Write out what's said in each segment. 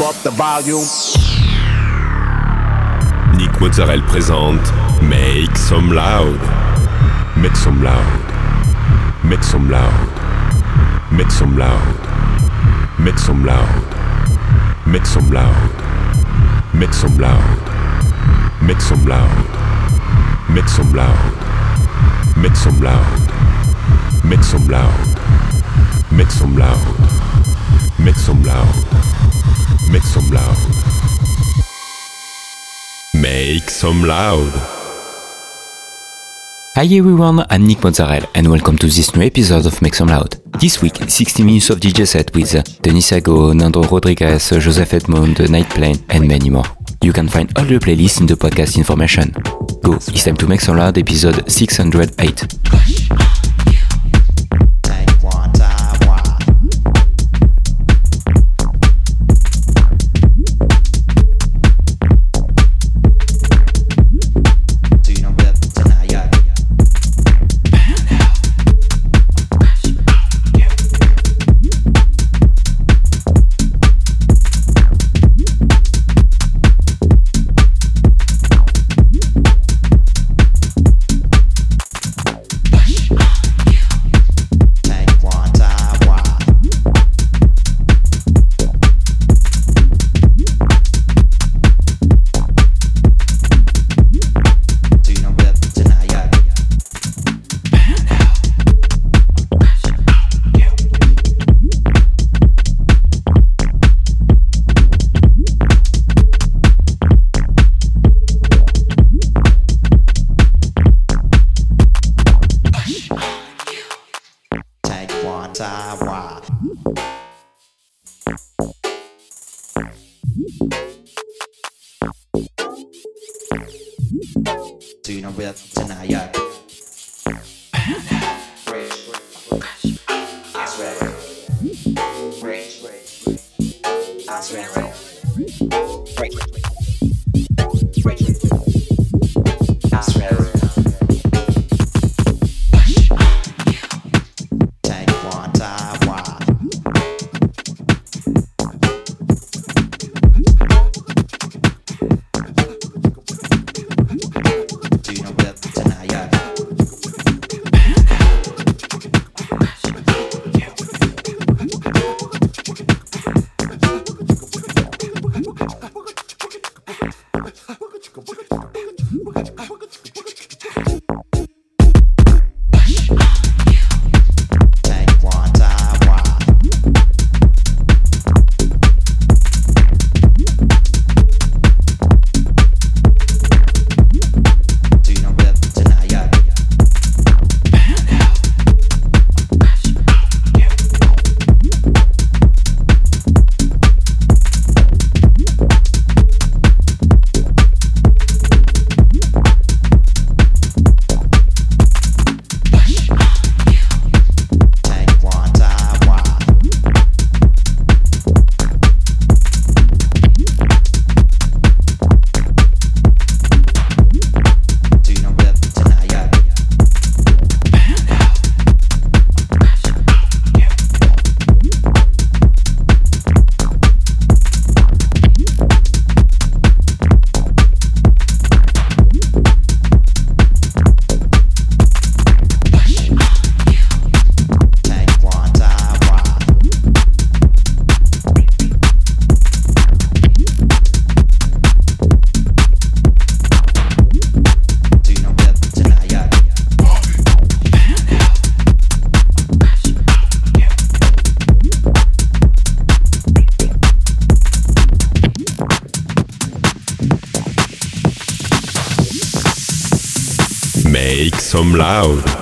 up the volume. Nick Mozzarella présente Make Some Loud. Make some loud. Make some loud. Make some loud. Make some loud. Make some loud. Make some loud. Make some loud. Make some loud. Make some loud. Make some loud. Make some loud. Make some loud. Make some loud. Make some loud. Hi everyone, I'm Nick Mozzarella and welcome to this new episode of Make Some Loud. This week, 60 minutes of DJ set with Denis Sago, Nando Rodriguez, Joseph Edmond, Night Plane and many more. You can find all the playlists in the podcast information. Go, it's time to Make Some Loud episode 608. Loud.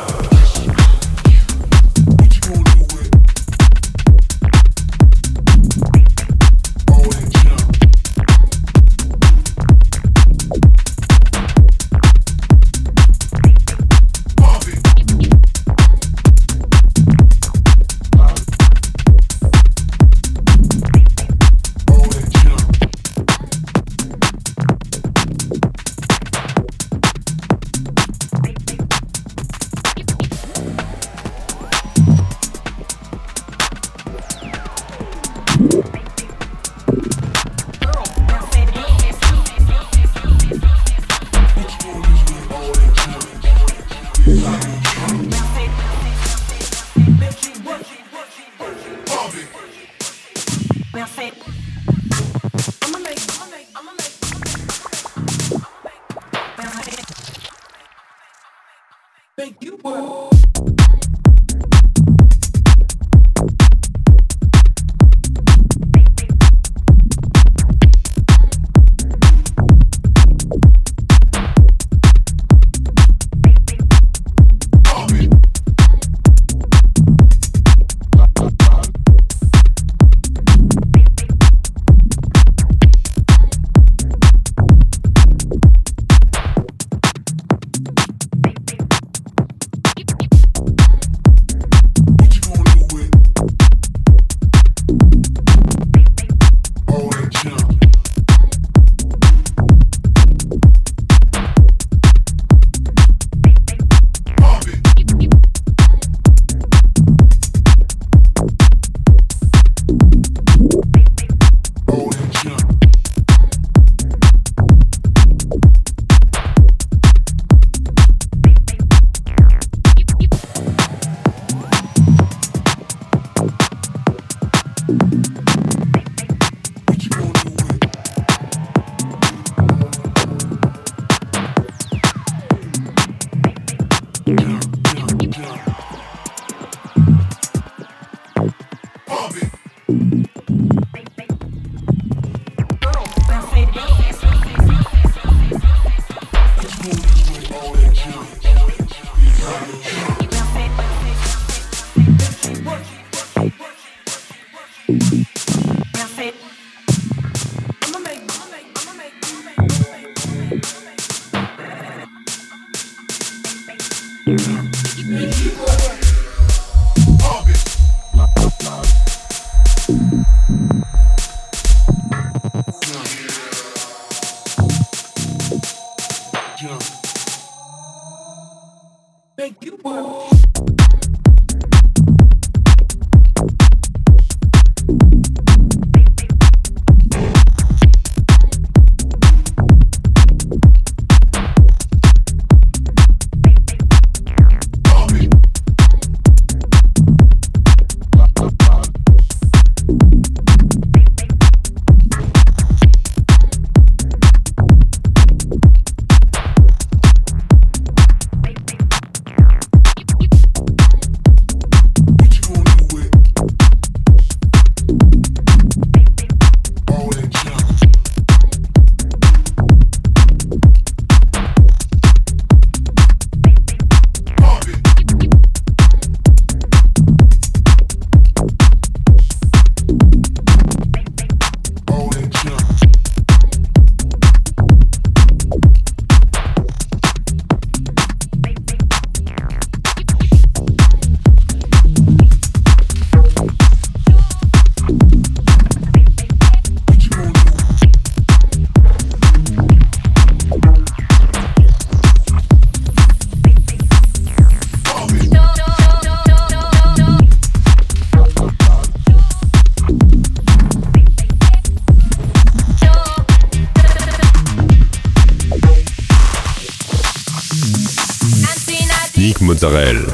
Cantarel.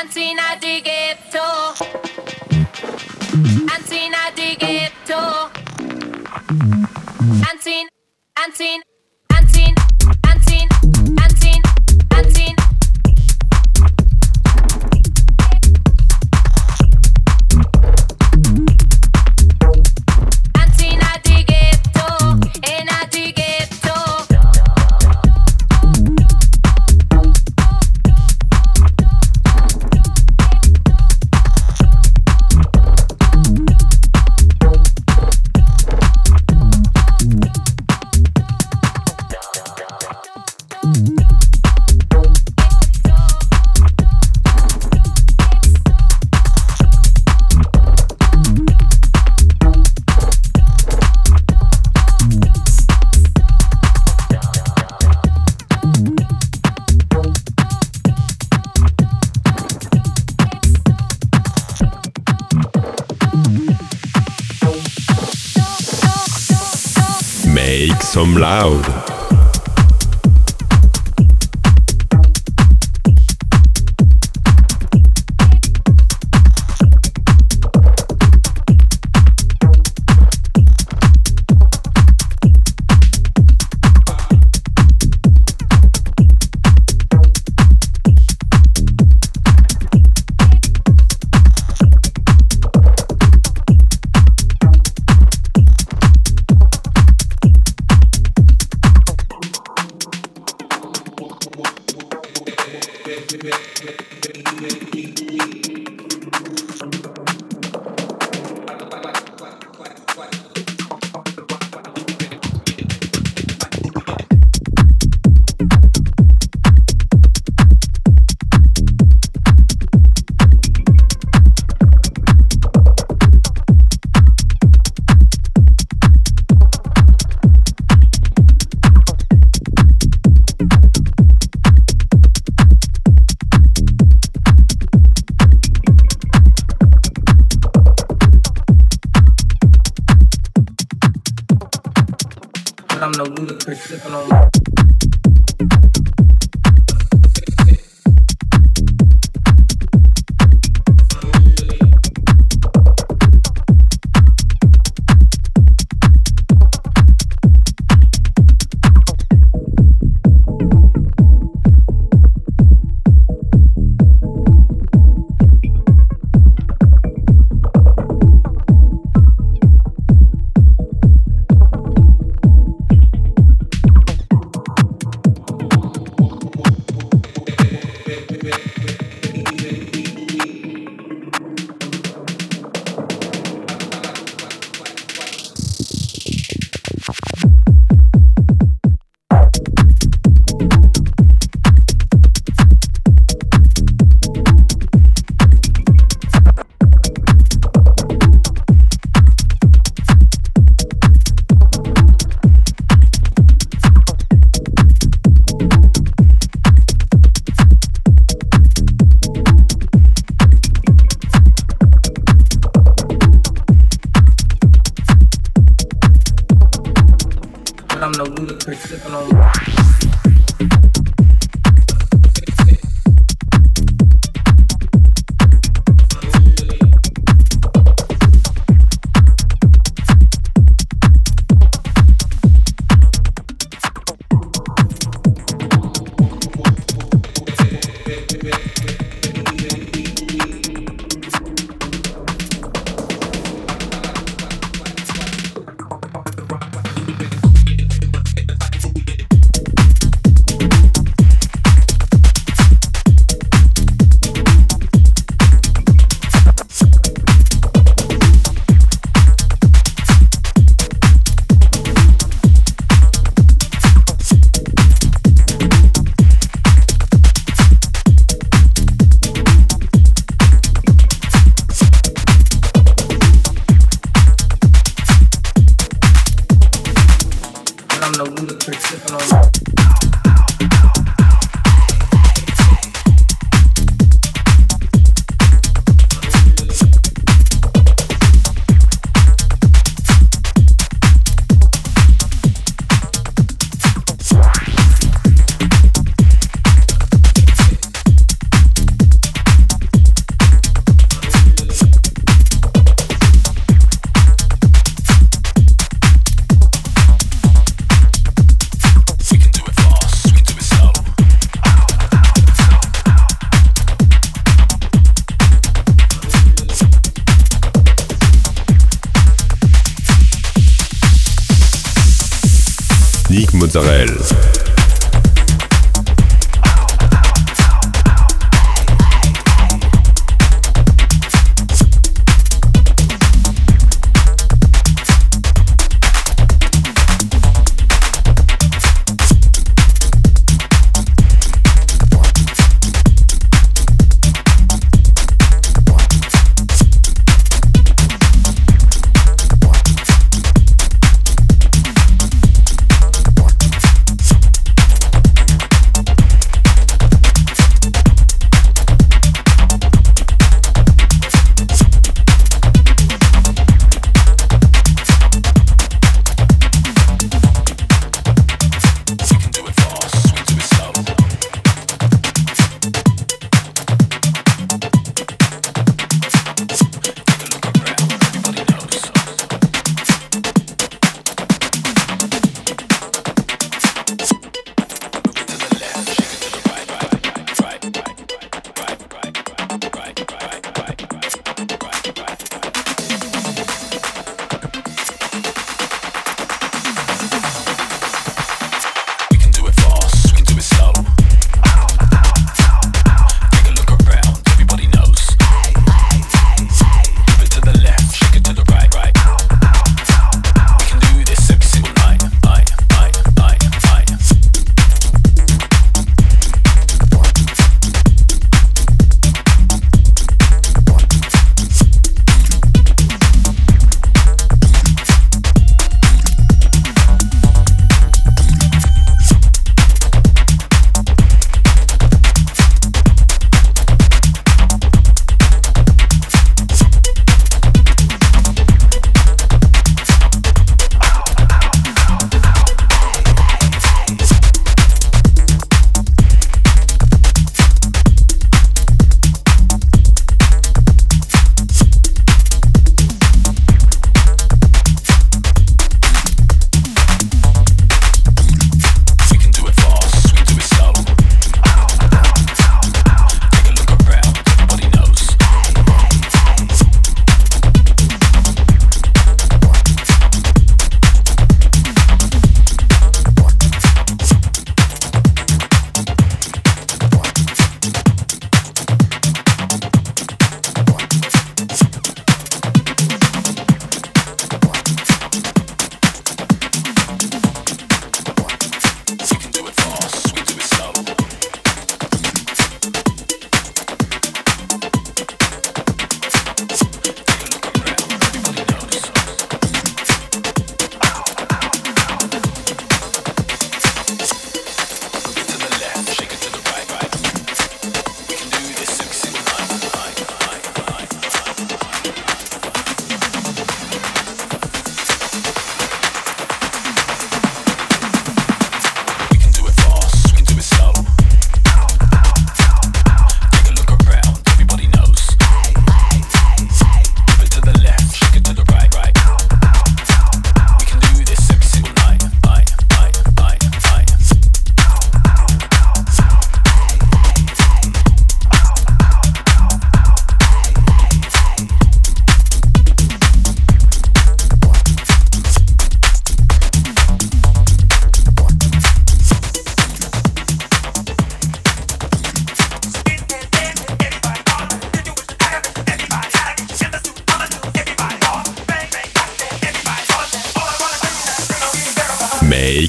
Antina di ghetto. Antina di ghetto. Antin, Antin.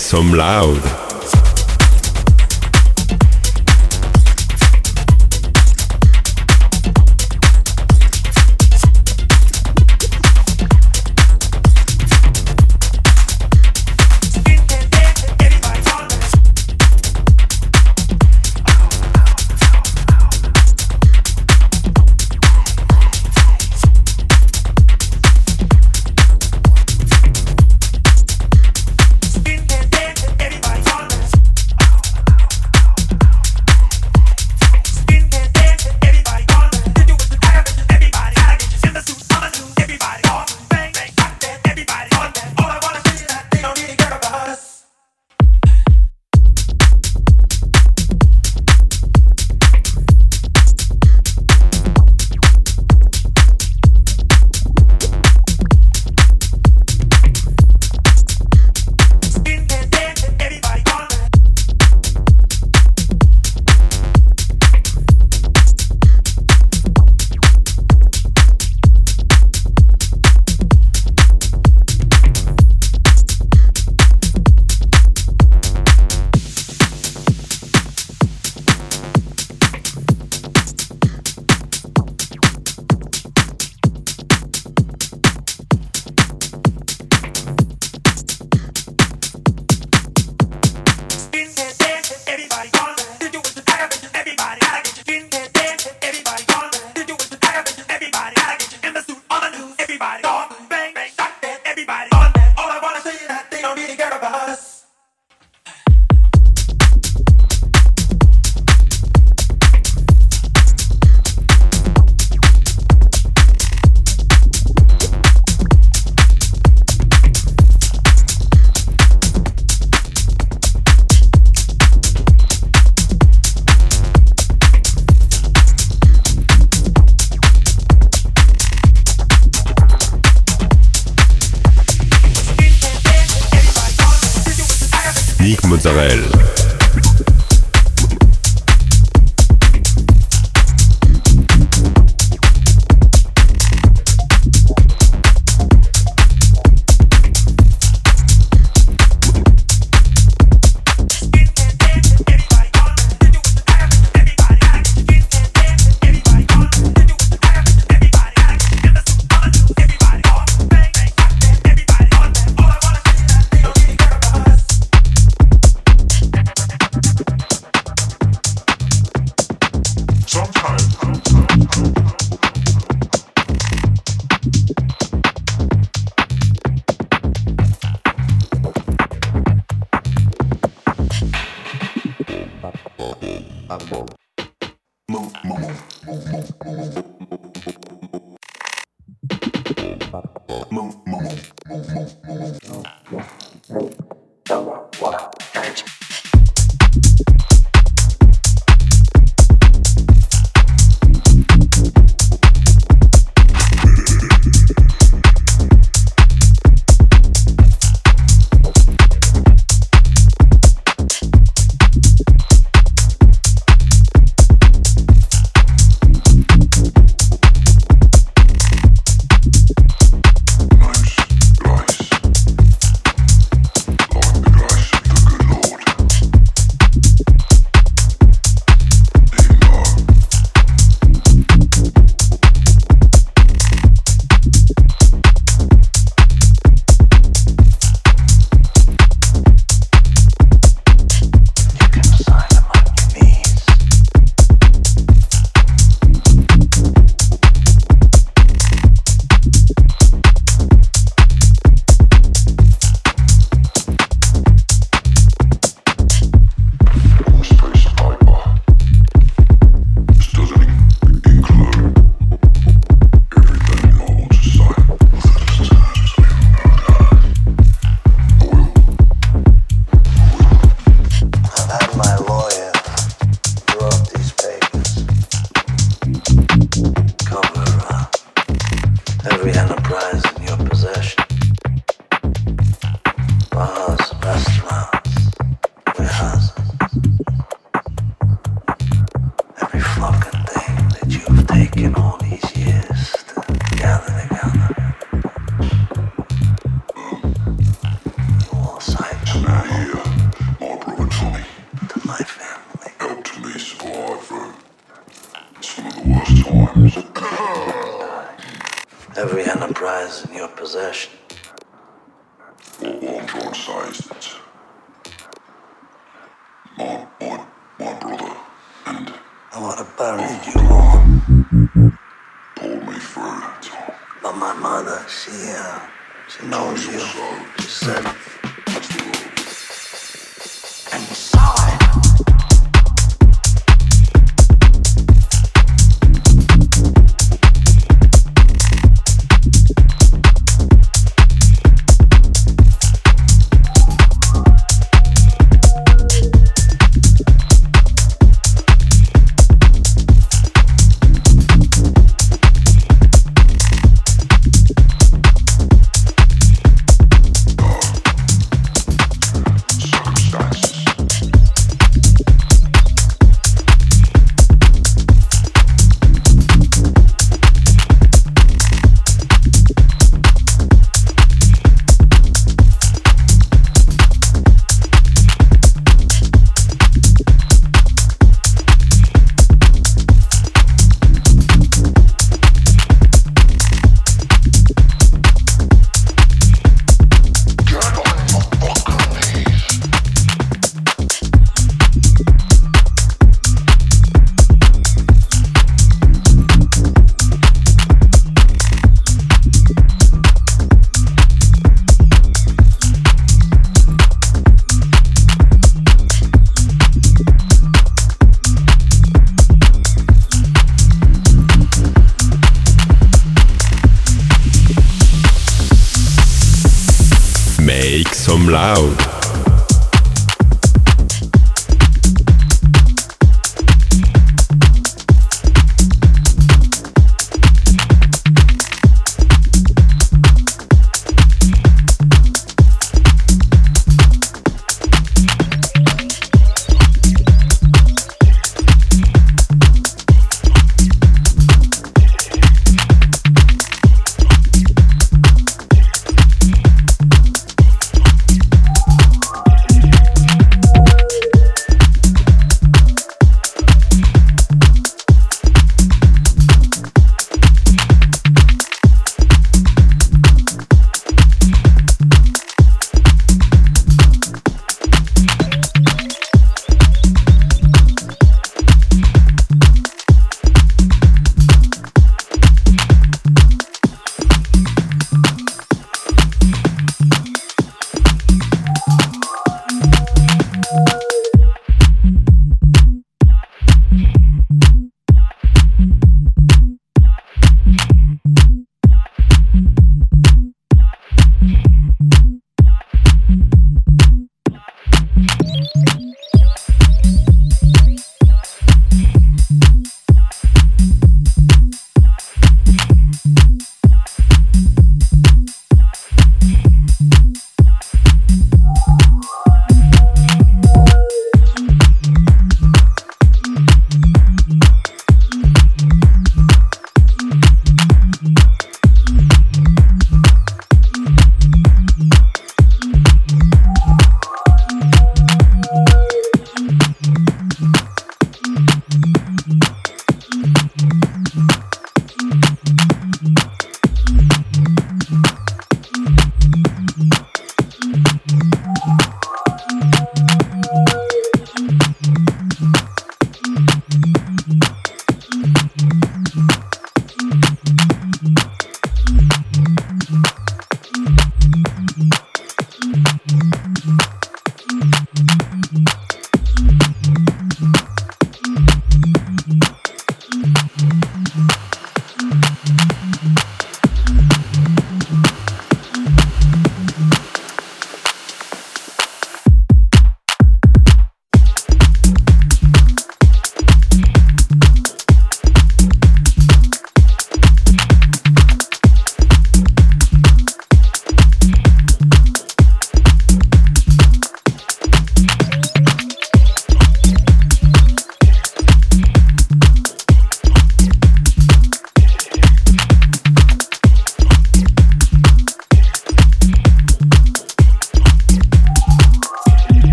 Some loud.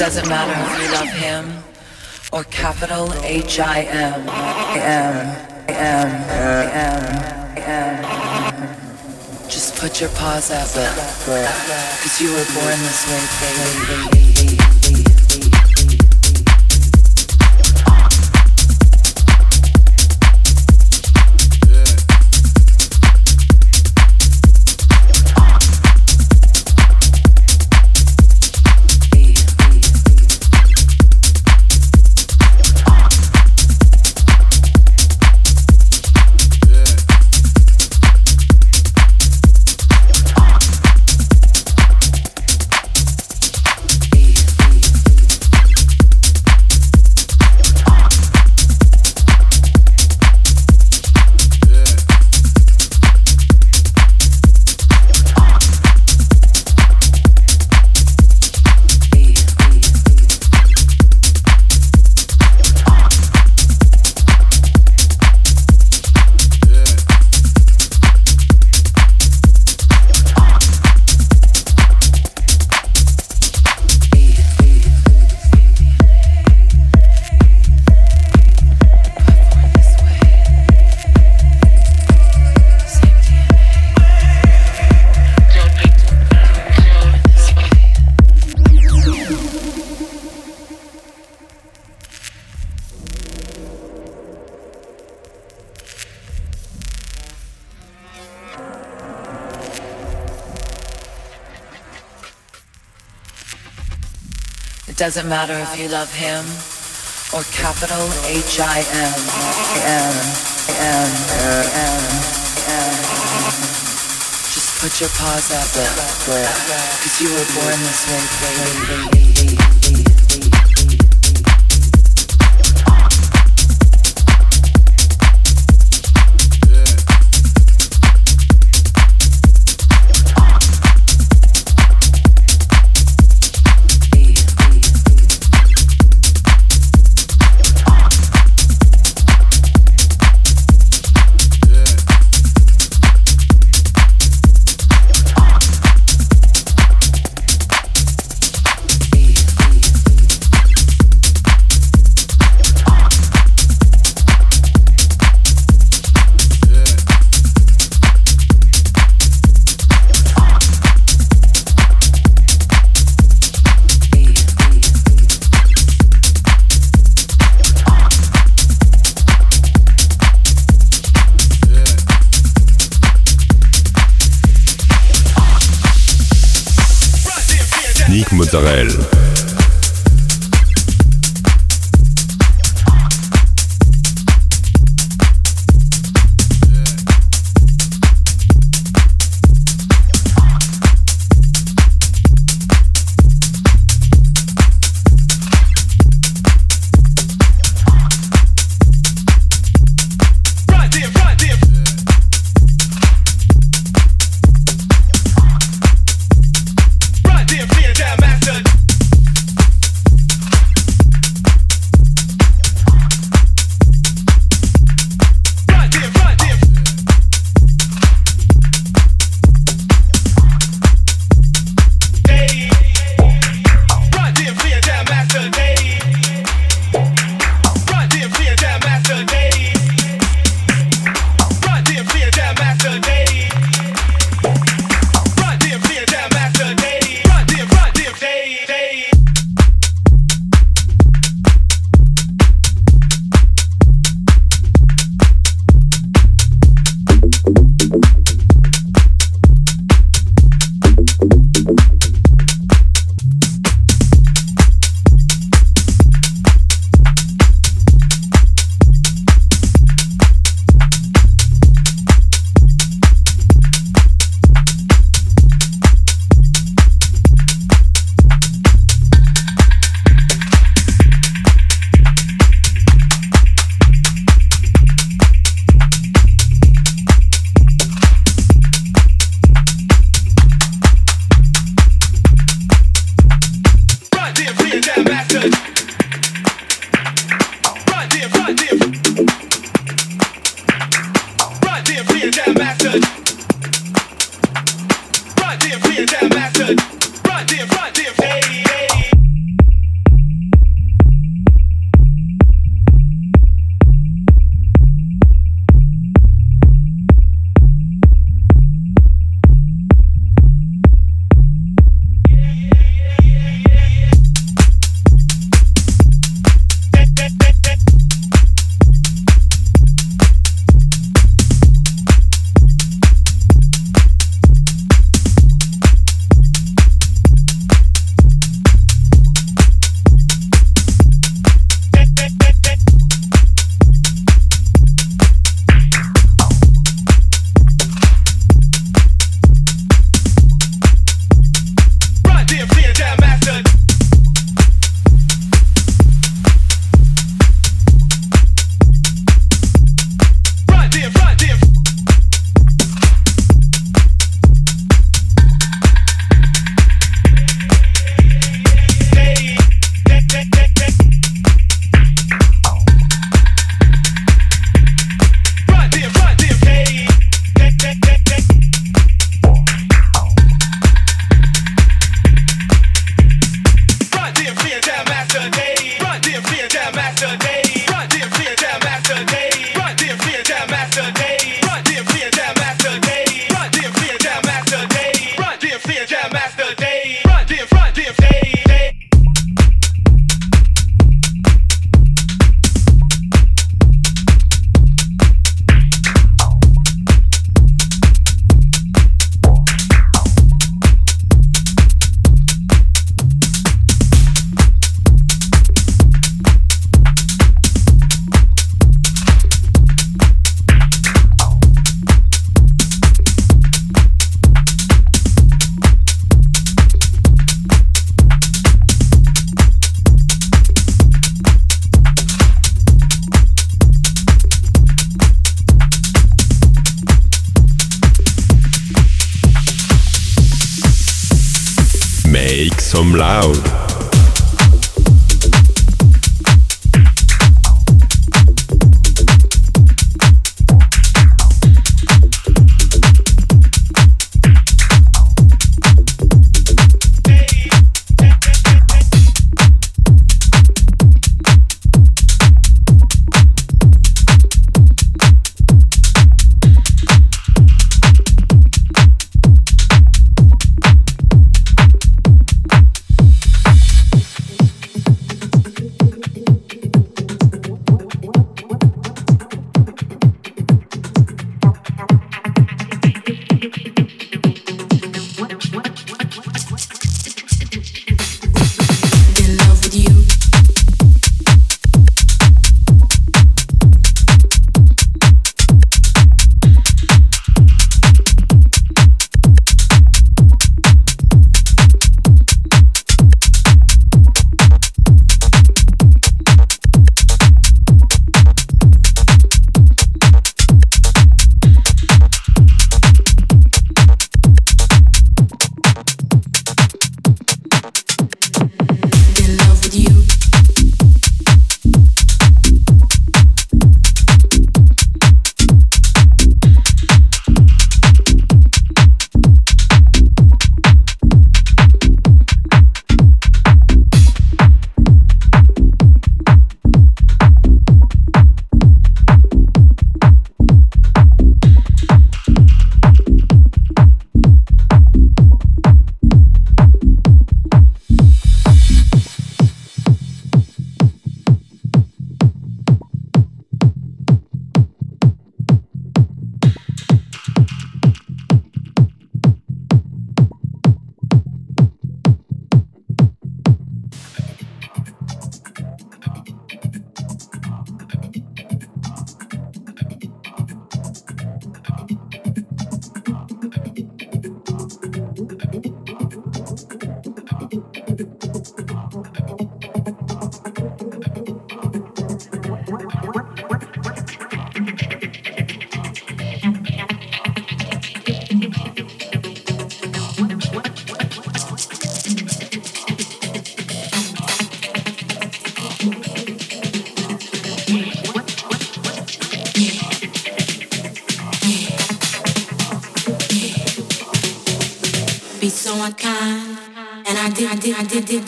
doesn't matter if you love him or capital H I M M M M M. Just put your paws up, cause you were born this way. Doesn't matter if you love him or capital H I M M M M M. Just put your paws up, cause you were born this way,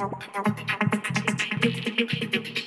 Thank you.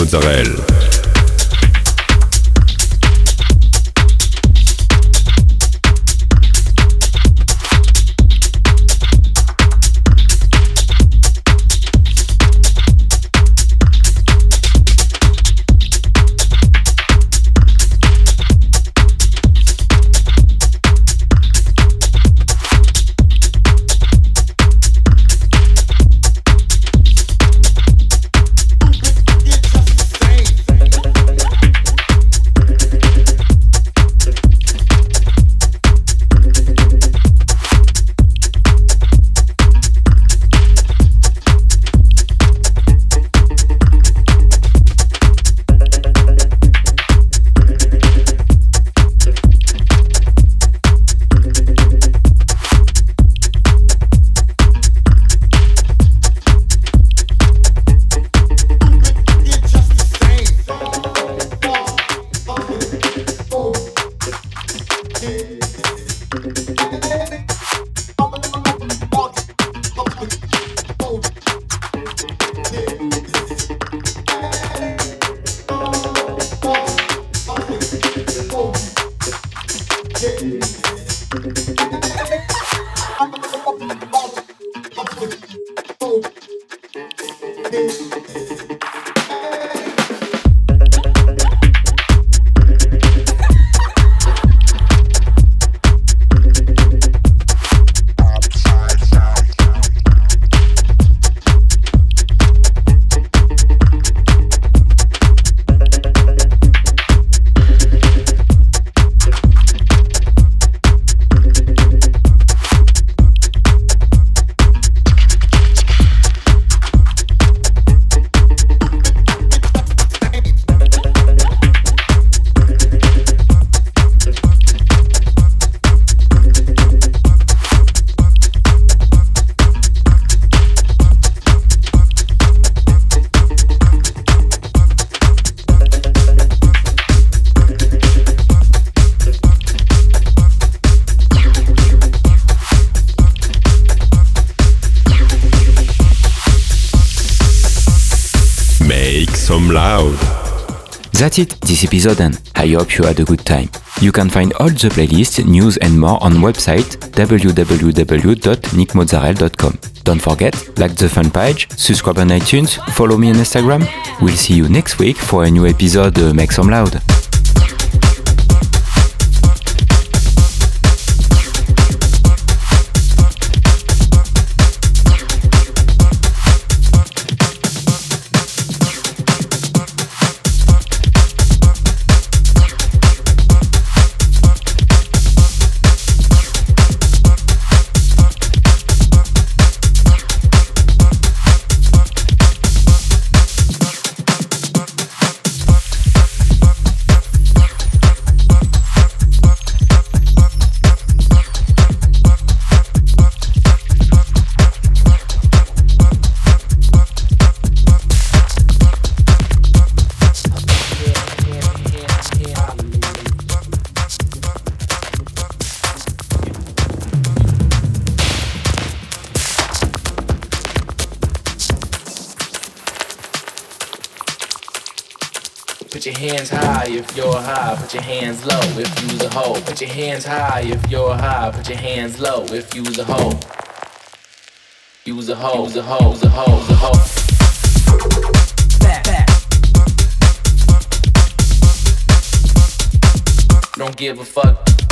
That's this episode and I hope you had a good time. You can find all the playlists, news and more on website www.nickmozzarel.com. Don't forget, like the fan page, subscribe on iTunes, follow me on Instagram. We'll see you next week for a new episode Make Some Loud. Put your hands high if you're high, put your hands low if you's a hoe. Put your hands high if you're high. Put your hands low if you's a hoe. You's a hoe, you's a hoe, you's a hoe, you's a hoe. Back, back. Don't give a fuck.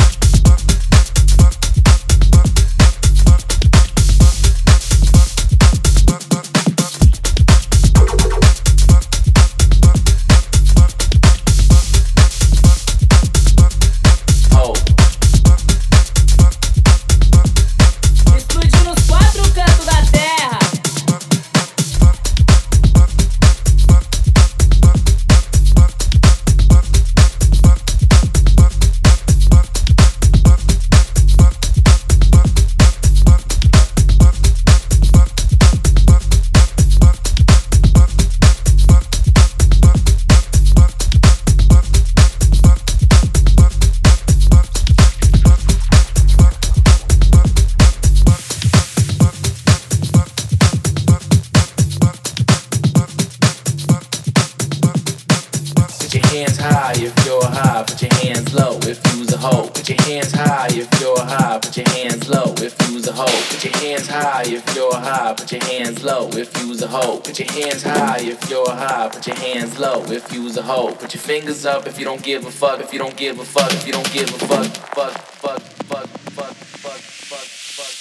Up if you don't give a fuck. If you don't give a fuck. If you don't give a fuck. Fuck. Fuck. Fuck. Fuck. Fuck. Fuck. Fuck.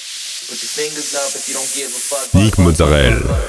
Put your fingers up if you don't give a fuck. Nick Mozzarella.